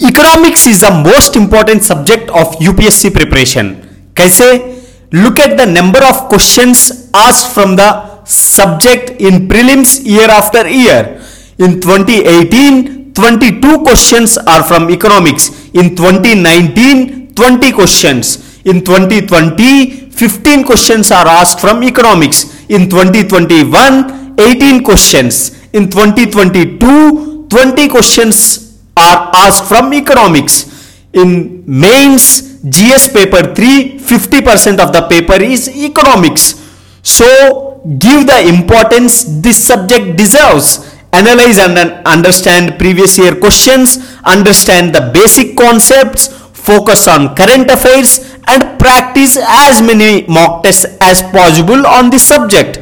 Economics is the most important subject of UPSC preparation. कैसे Look at the number of questions asked from the subject in prelims year after year. In 2018, 22 questions are from economics. In 2019, 20 questions. In 2020, 15 questions are asked from economics. In 2021, 18 questions. In 2022, 20 questions are asked from economics. In mains, GS paper 3, 50% of the paper is economics. So give the importance this subject deserves. Analyze and understand previous year questions, understand the basic concepts, focus on current affairs and practice as many mock tests as possible on this subject.